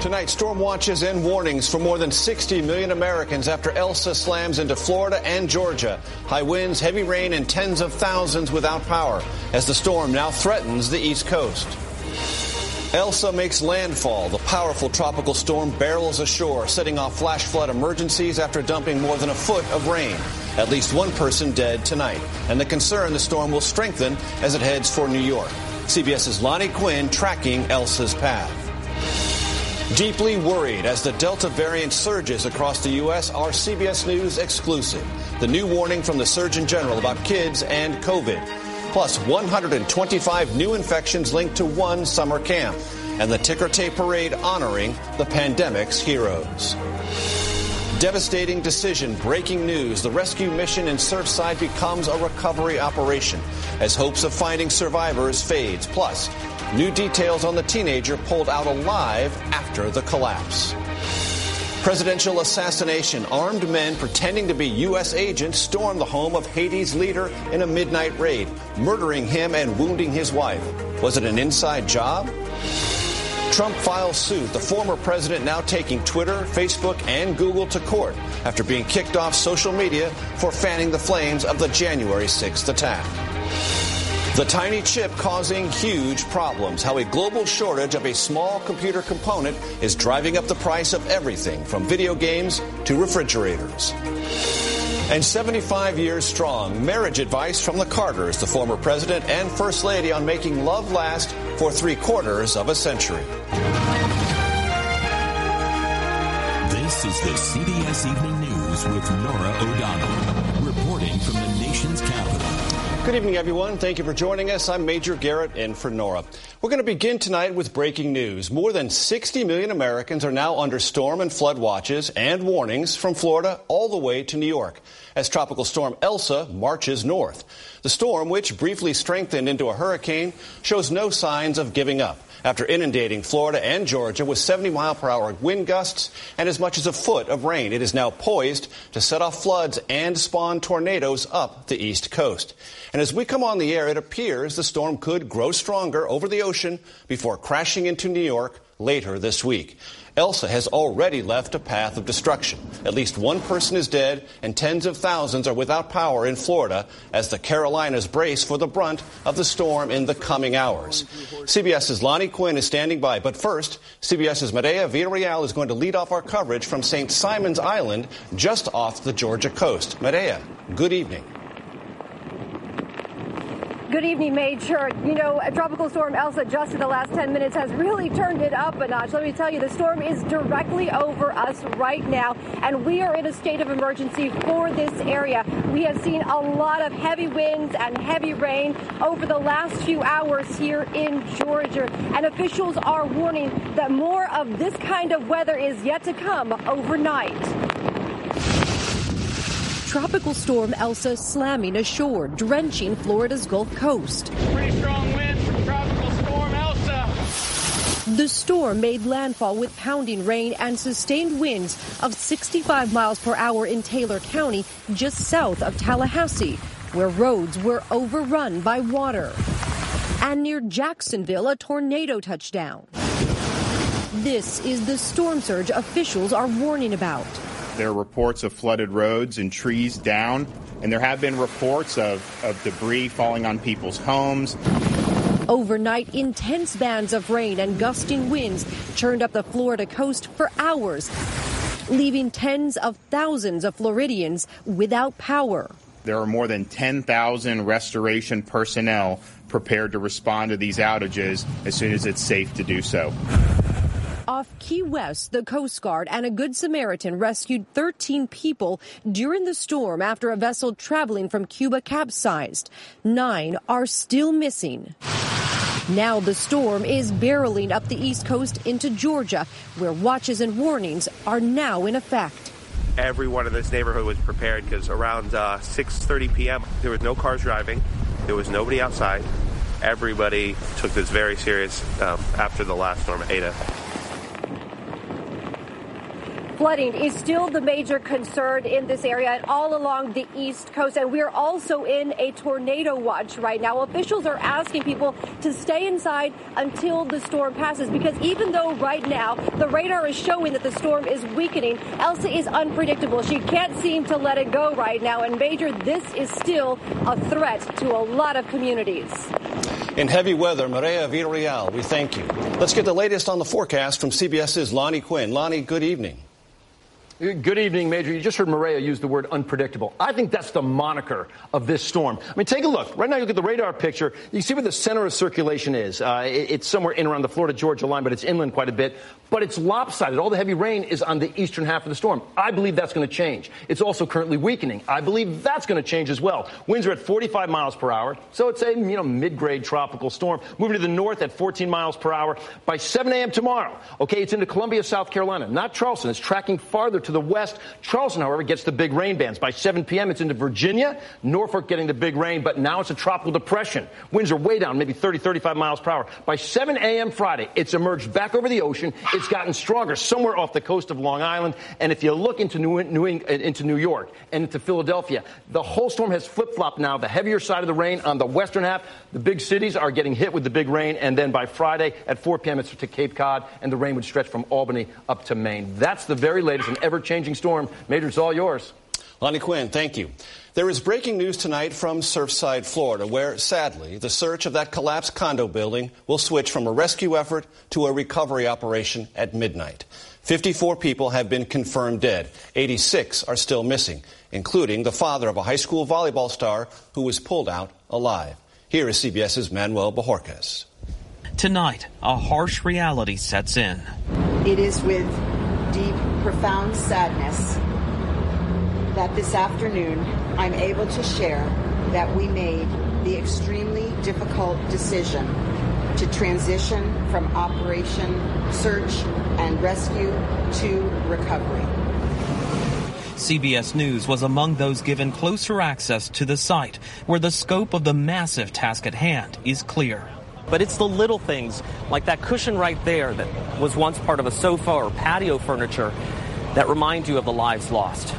Tonight, storm watches and warnings for more than 60 million Americans after Elsa slams into Florida and Georgia. High winds, heavy rain, and tens of thousands without power as the storm now threatens the East Coast. Elsa makes landfall. The powerful tropical storm barrels ashore, setting off flash flood emergencies after dumping more than a foot of rain. At least one person dead tonight. And the concern the storm will strengthen as it heads for New York. CBS's Lonnie Quinn tracking Elsa's path. Deeply worried as the Delta variant surges across the U.S., our CBS News exclusive. The new warning from the Surgeon General about kids and COVID. Plus 125 new infections linked to one summer camp. And the ticker tape parade honoring the pandemic's heroes. Devastating decision, breaking news. The rescue mission in Surfside becomes a recovery operation as hopes of finding survivors fades. Plus, new details on the teenager pulled out alive after the collapse. Presidential assassination. Armed men pretending to be U.S. agents storm the home of Haiti's leader in a midnight raid, murdering him and wounding his wife. Was it an inside job? Trump files suit. The former president now taking Twitter, Facebook, and Google to court after being kicked off social media for fanning the flames of the January 6th attack. The tiny chip causing huge problems. How a global shortage of a small computer component is driving up the price of everything from video games to refrigerators. And 75 years strong, marriage advice from the Carters, the former president and first lady, on making love last for three quarters of a century. This is the CBS Evening News with Norah O'Donnell, reporting from the nation's capital. Good evening, everyone. Thank you for joining us. I'm Major Garrett in for Norah. We're going to begin tonight with breaking news. More than 60 million Americans are now under storm and flood watches and warnings from Florida all the way to New York as Tropical Storm Elsa marches north. The storm, which briefly strengthened into a hurricane, shows no signs of giving up after inundating Florida and Georgia with 70 mile per hour wind gusts and as much as a foot of rain. It is now poised to set off floods and spawn tornadoes up the east coast. And as we come on the air, it appears the storm could grow stronger over the ocean before crashing into New York later this week. Elsa has already left a path of destruction. At least one person is dead, and tens of thousands are without power in Florida as the Carolinas brace for the brunt of the storm in the coming hours. CBS's Lonnie Quinn is standing by, but first, CBS's Mireya Villarreal is going to lead off our coverage from St. Simon's Island, just off the Georgia coast. Mireya, good evening. Good evening, Major. You know, Tropical Storm Elsa just in the last 10 minutes has really turned it up a notch. Let me tell you, the storm is directly over us right now, and we are in a state of emergency for this area. We have seen a lot of heavy winds and heavy rain over the last few hours here in Georgia, and officials are warning that more of this kind of weather is yet to come overnight. Tropical storm Elsa slamming ashore, drenching Florida's Gulf Coast. Pretty strong winds from Tropical Storm Elsa. The storm made landfall with pounding rain and sustained winds of 65 miles per hour in Taylor County, just south of Tallahassee, where roads were overrun by water. And near Jacksonville, a tornado touched down. This is the storm surge officials are warning about. There are reports of flooded roads and trees down, and there have been reports of, of debris falling on people's homes. Overnight, intense bands of rain and gusting winds churned up the Florida coast for hours, leaving tens of thousands of Floridians without power. There are more than 10,000 restoration personnel prepared to respond to these outages as soon as it's safe to do so. Off Key West, the Coast Guard and a Good Samaritan rescued 13 people during the storm after a vessel traveling from Cuba capsized. Nine are still missing. Now the storm is barreling up the east coast into Georgia, where watches and warnings are now in effect. Everyone in this neighborhood was prepared because around uh, 6:30 p.m. there was no cars driving, there was nobody outside. Everybody took this very serious um, after the last storm, Ada. Flooding is still the major concern in this area and all along the east coast. And we're also in a tornado watch right now. Officials are asking people to stay inside until the storm passes because even though right now the radar is showing that the storm is weakening, Elsa is unpredictable. She can't seem to let it go right now. And Major, this is still a threat to a lot of communities. In heavy weather, Mireya Villarreal, we thank you. Let's get the latest on the forecast from CBS's Lonnie Quinn. Lonnie, good evening. Good evening, Major. You just heard Mireya use the word unpredictable. I think that's the moniker of this storm. I mean, take a look. Right now, you look at the radar picture. You see where the center of circulation is. Uh, it's somewhere in around the Florida-Georgia line, but it's inland quite a bit. But it's lopsided. All the heavy rain is on the eastern half of the storm. I believe that's going to change. It's also currently weakening. I believe that's going to change as well. Winds are at 45 miles per hour, so it's a you know mid-grade tropical storm. Moving to the north at 14 miles per hour by 7 a.m. tomorrow. Okay, it's into Columbia, South Carolina, not Charleston. It's tracking farther to the west. Charleston, however, gets the big rain bands. By 7 p.m., it's into Virginia. Norfolk getting the big rain, but now it's a tropical depression. Winds are way down, maybe 30, 35 miles per hour. By 7 a.m. Friday, it's emerged back over the ocean. It's gotten stronger somewhere off the coast of Long Island. And if you look into New, New, uh, into New York and into Philadelphia, the whole storm has flip flopped now. The heavier side of the rain on the western half, the big cities are getting hit with the big rain. And then by Friday at 4 p.m., it's to Cape Cod, and the rain would stretch from Albany up to Maine. That's the very latest and ever changing storm. Major, it's all yours. Lonnie Quinn, thank you. There is breaking news tonight from Surfside, Florida, where sadly the search of that collapsed condo building will switch from a rescue effort to a recovery operation at midnight. 54 people have been confirmed dead. 86 are still missing, including the father of a high school volleyball star who was pulled out alive. Here is CBS's Manuel Bojorquez. Tonight, a harsh reality sets in. It is with deep, profound sadness that this afternoon I'm able to share that we made the extremely difficult decision to transition from Operation Search and Rescue to Recovery. CBS News was among those given closer access to the site where the scope of the massive task at hand is clear. But it's the little things, like that cushion right there that was once part of a sofa or patio furniture, that remind you of the lives lost.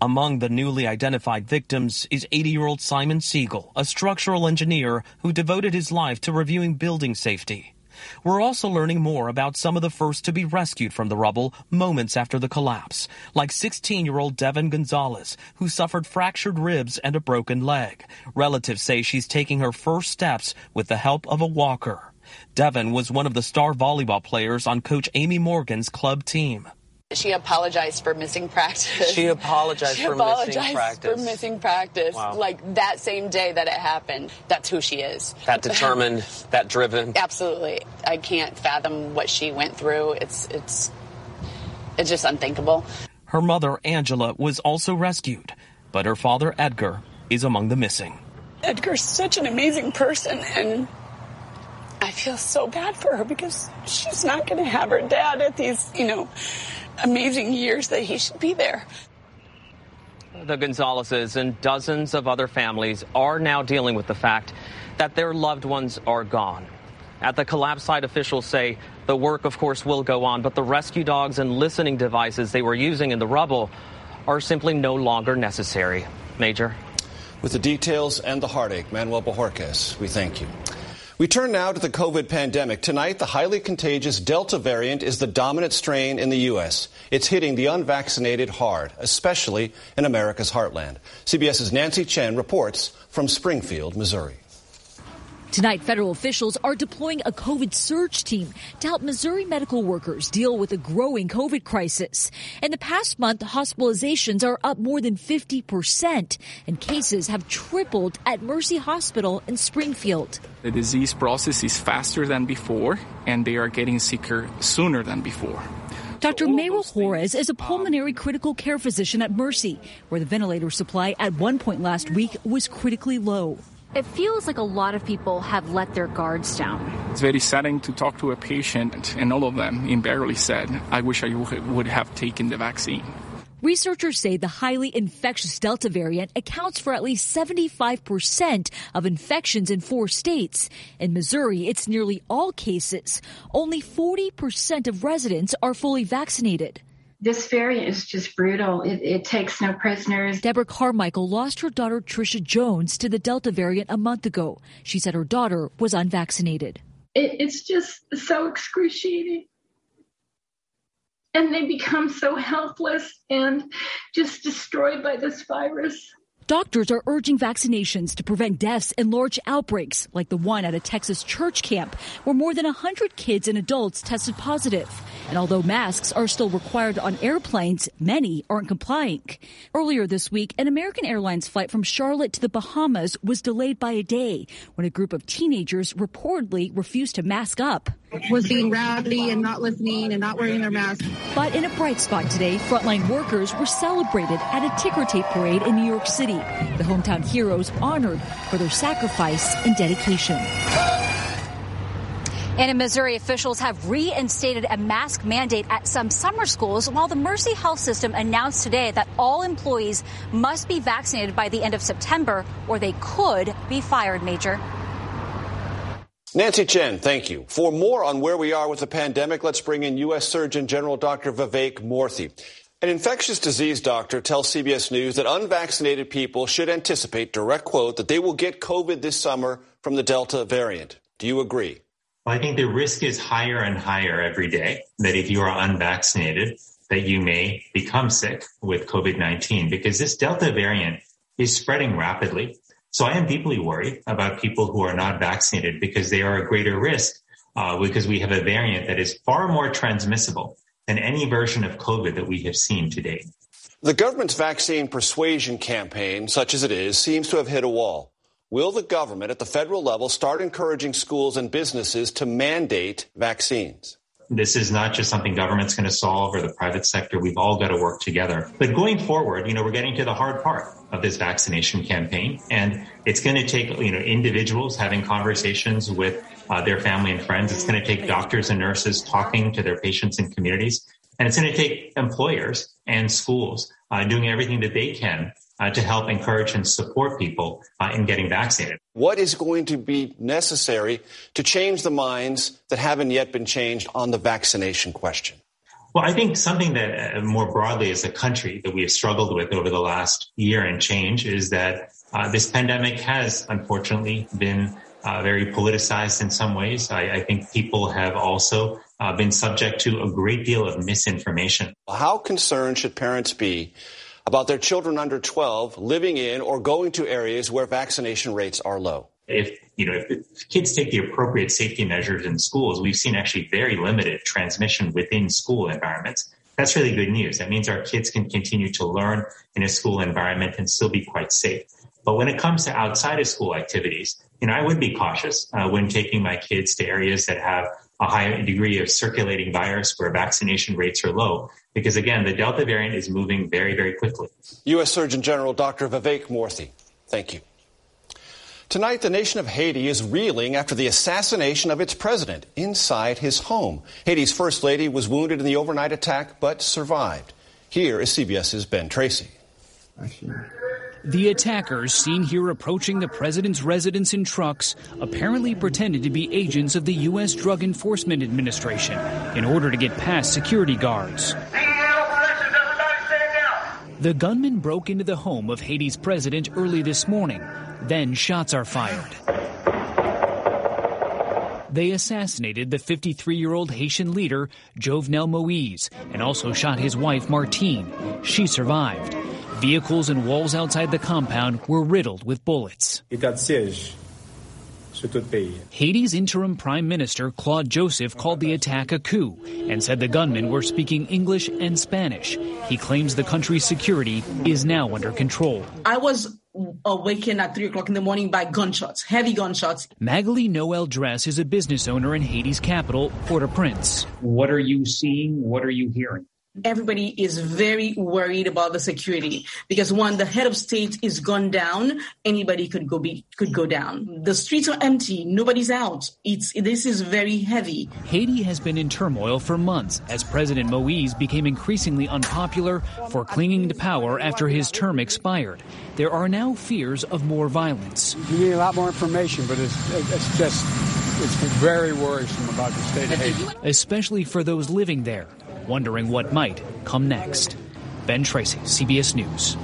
Among the newly identified victims is 80 year old Simon Siegel, a structural engineer who devoted his life to reviewing building safety. We're also learning more about some of the first to be rescued from the rubble moments after the collapse, like 16 year old Deven Gonzalez, who suffered fractured ribs and a broken leg. Relatives say she's taking her first steps with the help of a walker. Deven was one of the star volleyball players on Coach Amy Morgan's club team. She apologized for missing practice. She apologized she for apologized missing practice. for missing practice. Wow. Like that same day that it happened. That's who she is. That determined, that driven. Absolutely. I can't fathom what she went through. It's it's it's just unthinkable. Her mother, Angela, was also rescued, but her father, Edgar, is among the missing. Edgar's such an amazing person and I feel so bad for her because she's not going to have her dad at these, you know, amazing years that he should be there. The Gonzaleses and dozens of other families are now dealing with the fact that their loved ones are gone. At the collapse site, officials say the work, of course, will go on, but the rescue dogs and listening devices they were using in the rubble are simply no longer necessary. Major. With the details and the heartache, Manuel Bojorquez, we thank you. We turn now to the COVID pandemic. Tonight, the highly contagious Delta variant is the dominant strain in the U.S. It's hitting the unvaccinated hard, especially in America's heartland. CBS's Nancy Chen reports from Springfield, Missouri. Tonight, federal officials are deploying a COVID surge team to help Missouri medical workers deal with a growing COVID crisis. In the past month, hospitalizations are up more than 50%, and cases have tripled at Mercy Hospital in Springfield. The disease process is faster than before, and they are getting sicker sooner than before. Dr. Mayra Juarez is a um, pulmonary critical care physician at Mercy, where the ventilator supply at one point last week was critically low. It feels like a lot of people have let their guards down. It's very saddening to talk to a patient, and all of them invariably said, I wish I would have taken the vaccine. Researchers say the highly infectious Delta variant accounts for at least 75% of infections in four states. In Missouri, it's nearly all cases. Only 40% of residents are fully vaccinated. This variant is just brutal. It, it, takes no prisoners. Deborah Carmichael lost her daughter Trisha Jones to the Delta variant a month ago. She said her daughter was unvaccinated. It, it's just so excruciating. And they become so helpless and just destroyed by this virus. Doctors are urging vaccinations to prevent deaths and large outbreaks, like the one at a Texas church camp where more than 100 kids and adults tested positive. And although masks are still required on airplanes, many aren't complying. Earlier this week, an American Airlines flight from Charlotte to the Bahamas was delayed by a day when a group of teenagers reportedly refused to mask up. Was being rowdy and not listening and not wearing their mask. But in a bright spot today, frontline workers were celebrated at a ticker tape parade in New York City. The hometown heroes honored for their sacrifice and dedication. And in Missouri, officials have reinstated a mask mandate at some summer schools, while the Mercy Health System announced today that all employees must be vaccinated by the end of September or they could be fired, Major. Nancy Chen, thank you. For more on where we are with the pandemic, let's bring in U.S. Surgeon General Dr. Vivek Murthy. An infectious disease doctor tells CBS News that unvaccinated people should anticipate, direct quote, that they will get COVID this summer from the Delta variant. Do you agree? Well, I think the risk is higher and higher every day that if you are unvaccinated, that you may become sick with COVID-19 because this Delta variant is spreading rapidly. So I am deeply worried about people who are not vaccinated because they are a greater risk uh, because we have a variant that is far more transmissible than any version of COVID that we have seen to date. The government's vaccine persuasion campaign, such as it is, seems to have hit a wall. Will the government at the federal level start encouraging schools and businesses to mandate vaccines? This is not just something government's going to solve or the private sector. We've all got to work together. But going forward, you know, we're getting to the hard part of this vaccination campaign and it's going to take, you know, individuals having conversations with uh, their family and friends. It's going to take doctors and nurses talking to their patients and communities. And it's going to take employers and schools uh, doing everything that they can uh, to help encourage and support people uh, in getting vaccinated. What is going to be necessary to change the minds that haven't yet been changed on the vaccination question? Well, I think something that uh, more broadly as a country that we have struggled with over the last year and change is that uh, this pandemic has unfortunately been uh, very politicized in some ways. I, I think people have also uh, been subject to a great deal of misinformation. How concerned should parents be about their children under 12 living in or going to areas where vaccination rates are low? If you know, if kids take the appropriate safety measures in schools, we've seen actually very limited transmission within school environments. That's really good news. That means our kids can continue to learn in a school environment and still be quite safe. But when it comes to outside of school activities, you know, I would be cautious uh, when taking my kids to areas that have a high degree of circulating virus where vaccination rates are low. Because again, the Delta variant is moving very, very quickly. U.S. Surgeon General Dr. Vivek Murthy, thank you. Tonight, the nation of Haiti is reeling after the assassination of its president inside his home. Haiti's first lady was wounded in the overnight attack but survived. Here is CBS's Ben Tracy. The attackers, seen here approaching the president's residence in trucks, apparently pretended to be agents of the U.S. Drug Enforcement Administration in order to get past security guards. The gunman broke into the home of Haiti's president early this morning. Then shots are fired. They assassinated the 53 year old Haitian leader, Jovenel Moise, and also shot his wife, Martine. She survived. Vehicles and walls outside the compound were riddled with bullets. Haiti's interim prime minister, Claude Joseph, called the attack a coup and said the gunmen were speaking English and Spanish. He claims the country's security is now under control. I was awakened at 3 o'clock in the morning by gunshots, heavy gunshots. Magali Noel Dress is a business owner in Haiti's capital, Port-au-Prince. What are you seeing? What are you hearing? Everybody is very worried about the security because one, the head of state is gone down. Anybody could go be could go down. The streets are empty. Nobody's out. It's this is very heavy. Haiti has been in turmoil for months as President Moise became increasingly unpopular for clinging to power after his term expired. There are now fears of more violence. You need a lot more information, but it's it's just it's very worrisome about the state of Haiti, especially for those living there wondering what might come next. Ben Tracy, CBS News.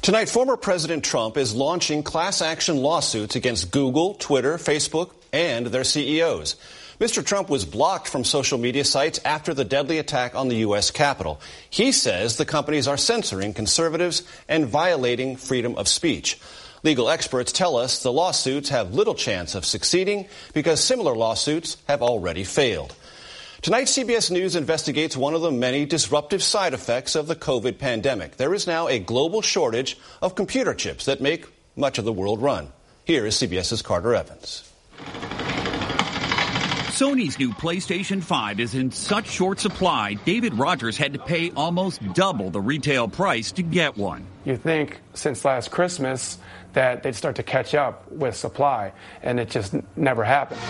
Tonight, former President Trump is launching class action lawsuits against Google, Twitter, Facebook, and their CEOs. Mr. Trump was blocked from social media sites after the deadly attack on the U.S. Capitol. He says the companies are censoring conservatives and violating freedom of speech. Legal experts tell us the lawsuits have little chance of succeeding because similar lawsuits have already failed. Tonight, CBS News investigates one of the many disruptive side effects of the COVID pandemic. There is now a global shortage of computer chips that make much of the world run. Here is CBS's Carter Evans. Sony's new PlayStation 5 is in such short supply, David Rogers had to pay almost double the retail price to get one. You think since last Christmas, that they'd start to catch up with supply, and it just never happened.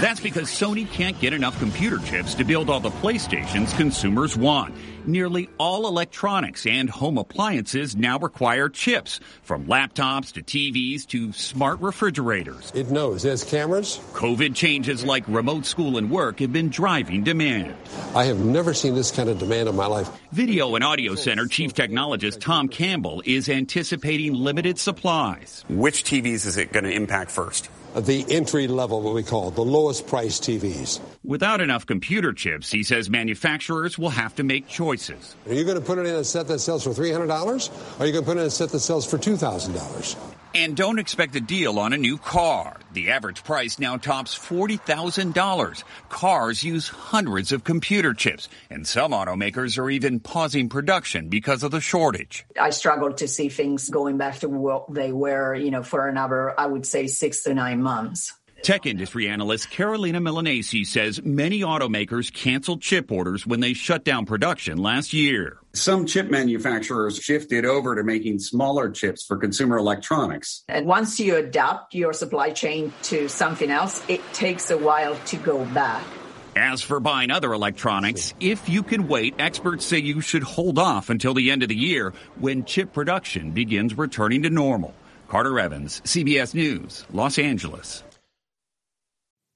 That's because Sony can't get enough computer chips to build all the PlayStations consumers want. Nearly all electronics and home appliances now require chips, from laptops to TVs to smart refrigerators. It knows. It has cameras. COVID changes like remote school and work have been driving demand. I have never seen this kind of demand in my life. Video and Audio Center Chief Technologist Tom Campbell is anticipating limited supplies. Which TVs is it going to impact first? the entry level, what we call the lowest price TVs. Without enough computer chips, he says manufacturers will have to make choices. Are you going to put it in a set that sells for $300 or are you going to put it in a set that sells for $2,000? And don't expect a deal on a new car. The average price now tops $40,000. Cars use hundreds of computer chips, and some automakers are even pausing production because of the shortage. I struggle to see things going back to what they were, you know, for another, I would say, six to nine months. Tech industry analyst Carolina Milanesi says many automakers canceled chip orders when they shut down production last year. Some chip manufacturers shifted over to making smaller chips for consumer electronics. And once you adapt your supply chain to something else, it takes a while to go back. As for buying other electronics, if you can wait, experts say you should hold off until the end of the year when chip production begins returning to normal. Carter Evans, CBS News, Los Angeles.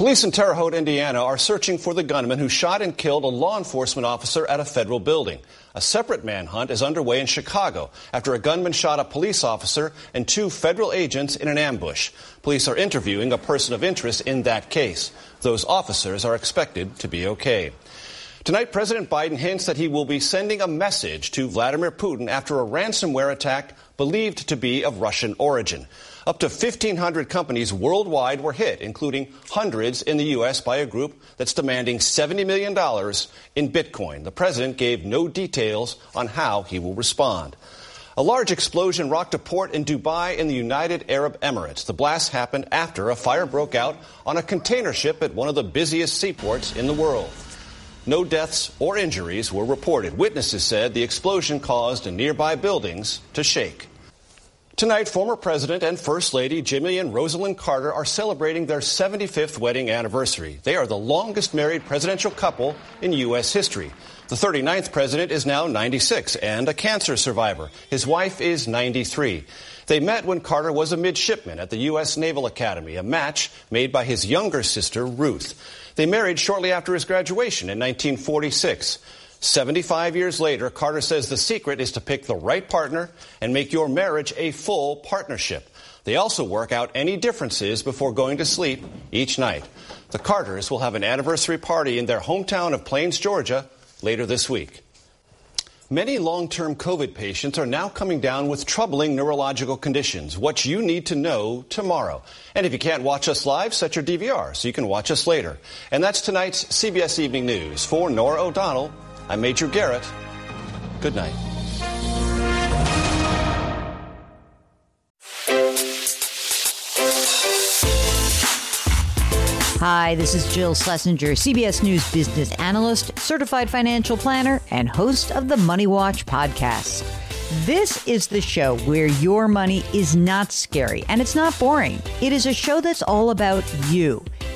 Police in Terre Haute, Indiana are searching for the gunman who shot and killed a law enforcement officer at a federal building. A separate manhunt is underway in Chicago after a gunman shot a police officer and two federal agents in an ambush. Police are interviewing a person of interest in that case. Those officers are expected to be okay. Tonight, President Biden hints that he will be sending a message to Vladimir Putin after a ransomware attack believed to be of Russian origin. Up to 1,500 companies worldwide were hit, including hundreds in the U.S. by a group that's demanding $70 million in Bitcoin. The president gave no details on how he will respond. A large explosion rocked a port in Dubai in the United Arab Emirates. The blast happened after a fire broke out on a container ship at one of the busiest seaports in the world. No deaths or injuries were reported. Witnesses said the explosion caused nearby buildings to shake. Tonight, former President and First Lady Jimmy and Rosalynn Carter are celebrating their 75th wedding anniversary. They are the longest married presidential couple in U.S. history. The 39th president is now 96 and a cancer survivor. His wife is 93. They met when Carter was a midshipman at the U.S. Naval Academy, a match made by his younger sister, Ruth. They married shortly after his graduation in 1946. 75 years later, Carter says the secret is to pick the right partner and make your marriage a full partnership. They also work out any differences before going to sleep each night. The Carters will have an anniversary party in their hometown of Plains, Georgia later this week. Many long term COVID patients are now coming down with troubling neurological conditions. What you need to know tomorrow. And if you can't watch us live, set your DVR so you can watch us later. And that's tonight's CBS Evening News. For Norah O'Donnell, I'm Major Garrett. Good night. Hi, this is Jill Schlesinger, CBS News business analyst, certified financial planner, and host of the Money Watch podcast. This is the show where your money is not scary and it's not boring. It is a show that's all about you.